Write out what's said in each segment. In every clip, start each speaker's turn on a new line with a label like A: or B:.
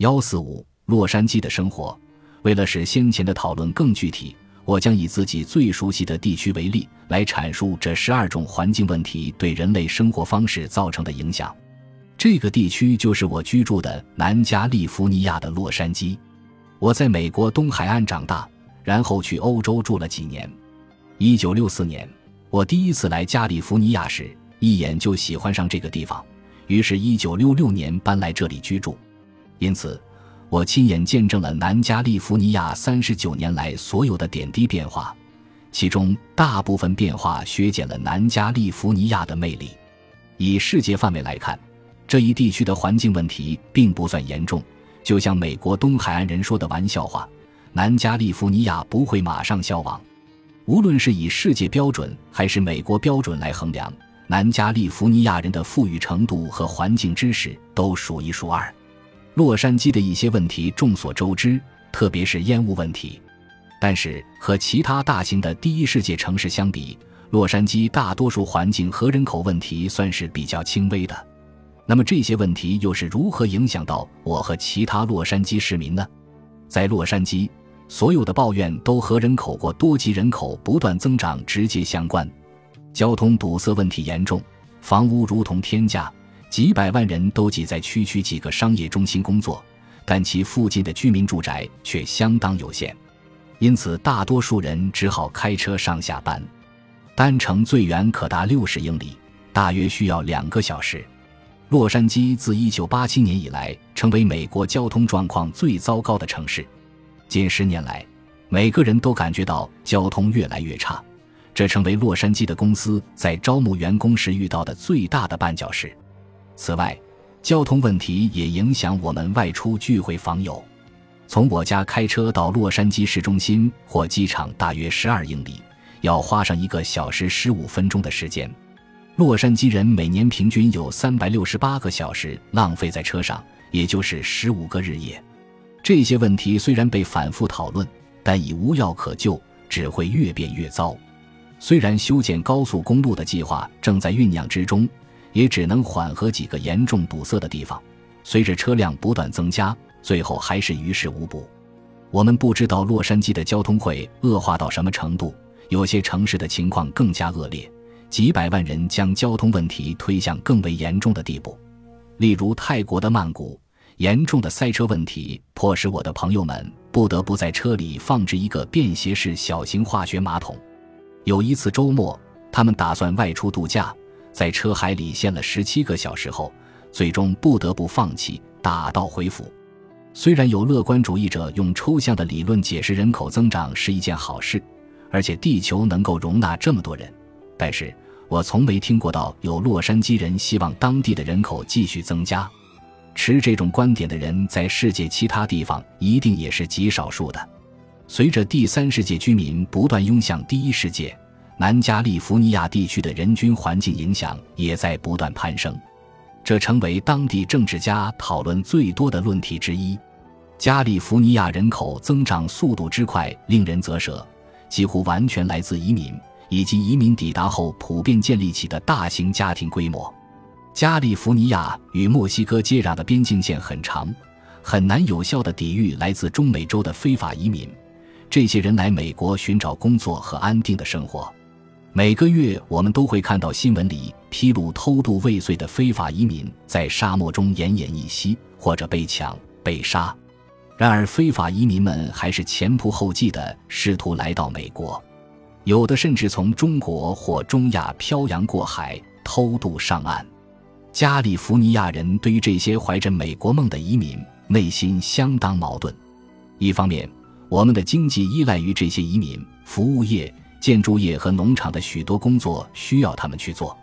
A: 幺四五，洛杉矶的生活。为了使先前的讨论更具体，我将以自己最熟悉的地区为例，来阐述这十二种环境问题对人类生活方式造成的影响。这个地区就是我居住的南加利福尼亚的洛杉矶。我在美国东海岸长大，然后去欧洲住了几年。一九六四年，我第一次来加利福尼亚时，一眼就喜欢上这个地方，于是，一九六六年搬来这里居住。因此，我亲眼见证了南加利福尼亚三十九年来所有的点滴变化，其中大部分变化削减了南加利福尼亚的魅力。以世界范围来看，这一地区的环境问题并不算严重。就像美国东海岸人说的玩笑话，南加利福尼亚不会马上消亡。无论是以世界标准还是美国标准来衡量，南加利福尼亚人的富裕程度和环境知识都数一数二。洛杉矶的一些问题众所周知，特别是烟雾问题。但是和其他大型的第一世界城市相比，洛杉矶大多数环境和人口问题算是比较轻微的。那么这些问题又是如何影响到我和其他洛杉矶市民呢？在洛杉矶，所有的抱怨都和人口过多及人口不断增长直接相关。交通堵塞问题严重，房屋如同天价，几百万人都挤在区区几个商业中心工作，但其附近的居民住宅却相当有限，因此大多数人只好开车上下班。单程最远可达六十英里，大约需要两个小时。洛杉矶自1987年以来成为美国交通状况最糟糕的城市。近十年来，每个人都感觉到交通越来越差，这成为洛杉矶的公司在招募员工时遇到的最大的绊脚石。此外，交通问题也影响我们外出聚会访友。从我家开车到洛杉矶市中心或机场大约十二英里，要花上一个小时十五分钟的时间。洛杉矶人每年平均有三百六十八个小时浪费在车上，也就是十五个日夜。这些问题虽然被反复讨论，但已无药可救，只会越变越糟。虽然修建高速公路的计划正在酝酿之中，也只能缓和几个严重堵塞的地方。随着车辆不断增加，最后还是于事无补。我们不知道洛杉矶的交通会恶化到什么程度，有些城市的情况更加恶劣。几百万人将交通问题推向更为严重的地步，例如泰国的曼谷，严重的塞车问题迫使我的朋友们不得不在车里放置一个便携式小型化学马桶。有一次周末，他们打算外出度假，在车海里陷了十七个小时后，最终不得不放弃，打道回府。虽然有乐观主义者用抽象的理论解释人口增长是一件好事，而且地球能够容纳这么多人。但是我从没听过到有洛杉矶人希望当地的人口继续增加。持这种观点的人在世界其他地方一定也是极少数的。随着第三世界居民不断涌向第一世界，南加利福尼亚地区的人均环境影响也在不断攀升，这成为当地政治家讨论最多的论题之一。加利福尼亚人口增长速度之快令人啧舌，几乎完全来自移民。以及移民抵达后普遍建立起的大型家庭规模。加利福尼亚与墨西哥接壤的边境线很长，很难有效地抵御来自中美洲的非法移民。这些人来美国寻找工作和安定的生活。每个月，我们都会看到新闻里披露偷渡未遂的非法移民在沙漠中奄奄一息，或者被抢、被杀。然而，非法移民们还是前仆后继地试图来到美国。有的甚至从中国或中亚漂洋过海偷渡上岸。加利福尼亚人对于这些怀着美国梦的移民内心相当矛盾。一方面，我们的经济依赖于这些移民，服务业、建筑业和农场的许多工作需要他们去做；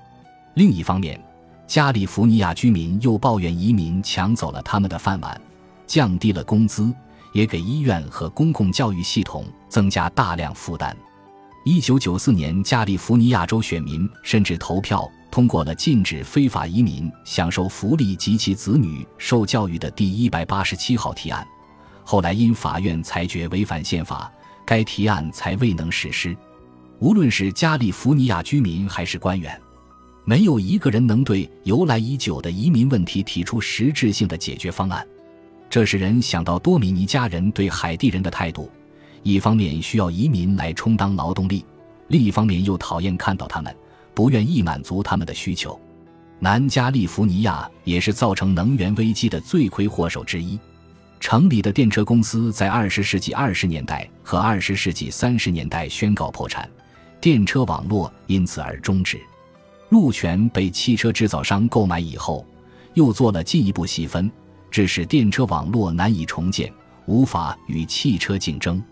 A: 另一方面，加利福尼亚居民又抱怨移民抢走了他们的饭碗，降低了工资，也给医院和公共教育系统增加大量负担。一九九四年，加利福尼亚州选民甚至投票通过了禁止非法移民享受福利及其子女受教育的第一百八十七号提案。后来因法院裁决违反宪法，该提案才未能实施。无论是加利福尼亚居民还是官员，没有一个人能对由来已久的移民问题提出实质性的解决方案。这使人想到多米尼加人对海地人的态度：一方面需要移民来充当劳动力，另一方面又讨厌看到他们，不愿意满足他们的需求。南加利福尼亚也是造成能源危机的罪魁祸首之一。城里的电车公司在二十世纪二十年代和二十世纪三十年代宣告破产，电车网络因此而终止。路权被汽车制造商购买以后，又做了进一步细分，致使电车网络难以重建，无法与汽车竞争。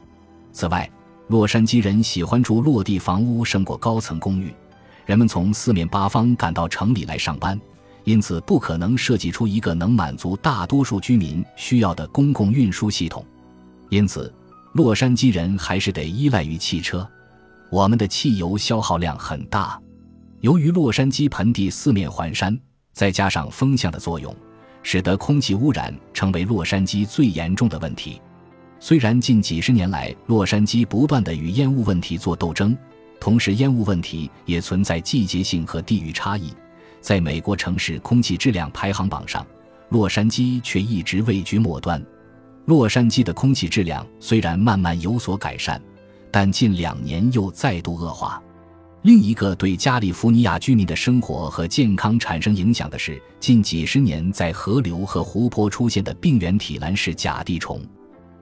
A: 此外，洛杉矶人喜欢住落地房屋胜过高层公寓，人们从四面八方赶到城里来上班。因此，不可能设计出一个能满足大多数居民需要的公共运输系统。因此，洛杉矶人还是得依赖于汽车。我们的汽油消耗量很大。由于洛杉矶盆地四面环山，再加上风向的作用，使得空气污染成为洛杉矶最严重的问题。虽然近几十年来，洛杉矶不断地与烟雾问题做斗争，同时烟雾问题也存在季节性和地域差异。在美国城市空气质量排行榜上，洛杉矶却一直位居末端。洛杉矶的空气质量虽然慢慢有所改善，但近两年又再度恶化。另一个对加利福尼亚居民的生活和健康产生影响的是，近几十年在河流和湖泊出现的病原体蓝氏甲地虫。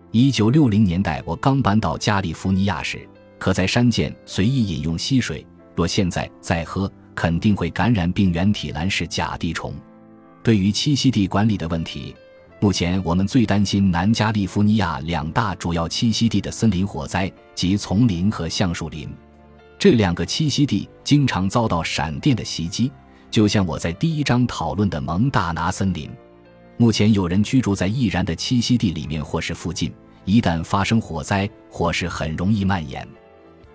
A: 一九六零年代我刚搬到加利福尼亚时，可在山涧随意饮用溪水，若现在再喝。肯定会感染病原体蓝氏甲地虫。对于栖息地管理的问题，目前我们最担心南加利福尼亚两大主要栖息地的森林火灾及丛林和橡树林。这两个栖息地经常遭到闪电的袭击，就像我在第一章讨论的蒙大拿森林。目前有人居住在易燃的栖息地里面或是附近，一旦发生火灾，火势很容易蔓延。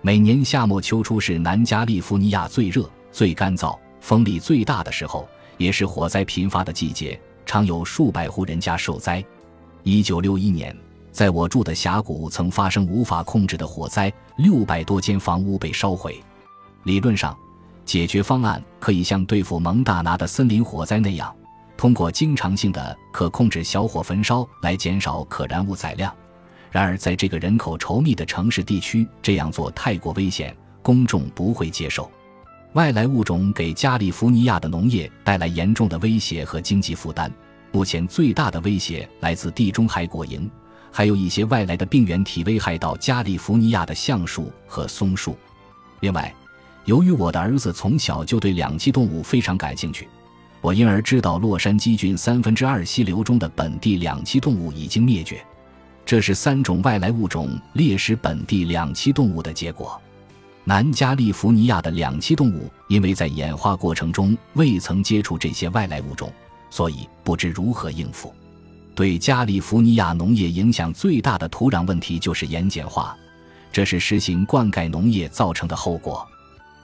A: 每年夏末秋初是南加利福尼亚最热。最干燥、风力最大的时候，也是火灾频发的季节，常有数百户人家受灾。一九六一年，在我住的峡谷曾发生无法控制的火灾，六百多间房屋被烧毁。理论上，解决方案可以像对付蒙大拿的森林火灾那样，通过经常性的可控制小火焚烧来减少可燃物载量。然而，在这个人口稠密的城市地区，这样做太过危险，公众不会接受。外来物种给加利福尼亚的农业带来严重的威胁和经济负担。目前最大的威胁来自地中海果蝇，还有一些外来的病原体危害到加利福尼亚的橡树和松树。另外，由于我的儿子从小就对两栖动物非常感兴趣，我因而知道洛杉矶郡三分之二溪流中的本地两栖动物已经灭绝，这是三种外来物种猎食本地两栖动物的结果。南加利福尼亚的两栖动物因为在演化过程中未曾接触这些外来物种，所以不知如何应付。对加利福尼亚农业影响最大的土壤问题就是盐碱化，这是实行灌溉农业造成的后果。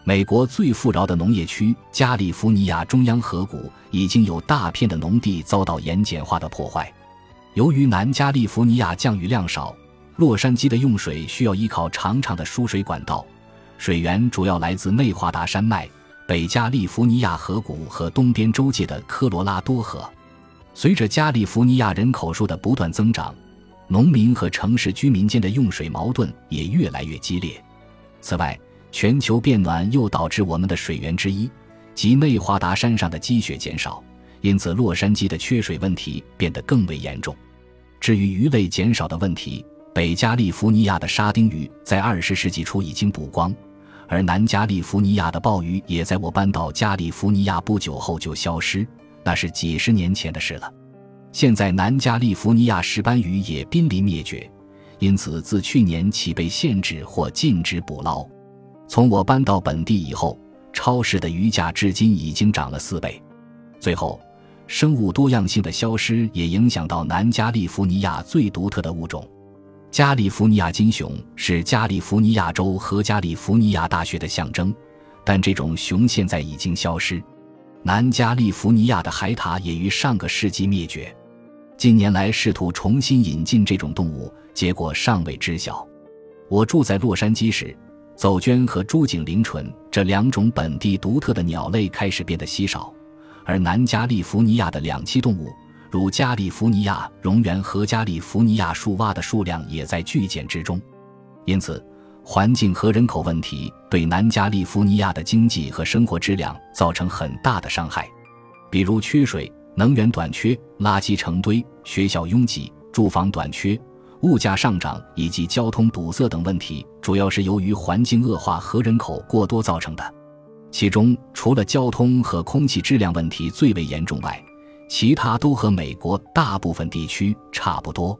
A: 美国最富饶的农业区加利福尼亚中央河谷已经有大片的农地遭到盐碱化的破坏。由于南加利福尼亚降雨量少，洛杉矶的用水需要依靠长长的输水管道。水源主要来自内华达山脉、北加利福尼亚河谷和东边州界的科罗拉多河。随着加利福尼亚人口数的不断增长，农民和城市居民间的用水矛盾也越来越激烈。此外，全球变暖又导致我们的水源之一即内华达山上的积雪减少，因此洛杉矶的缺水问题变得更为严重。至于鱼类减少的问题，北加利福尼亚的沙丁鱼在二十世纪初已经捕光。而南加利福尼亚的鲍鱼也在我搬到加利福尼亚不久后就消失，那是几十年前的事了。现在南加利福尼亚石斑鱼也濒临灭绝，因此自去年起被限制或禁止捕捞。从我搬到本地以后，超市的鱼价至今已经涨了四倍。最后，生物多样性的消失也影响到南加利福尼亚最独特的物种。加利福尼亚金熊是加利福尼亚州和加利福尼亚大学的象征，但这种熊现在已经消失。南加利福尼亚的海獭也于上个世纪灭绝。近年来试图重新引进这种动物，结果尚未知晓。我住在洛杉矶时，走鹃和朱颈灵鹑这两种本地独特的鸟类开始变得稀少，而南加利福尼亚的两栖动物。如加利福尼亚蝾螈和加利福尼亚树蛙的数量也在剧减之中。因此，环境和人口问题对南加利福尼亚的经济和生活质量造成很大的伤害，比如缺水、能源短缺、垃圾成堆、学校拥挤、住房短缺。物价上涨以及交通堵塞等问题，主要是由于环境恶化和人口过多造成的。其中，除了交通和空气质量问题最为严重外，其他都和美国大部分地区差不多。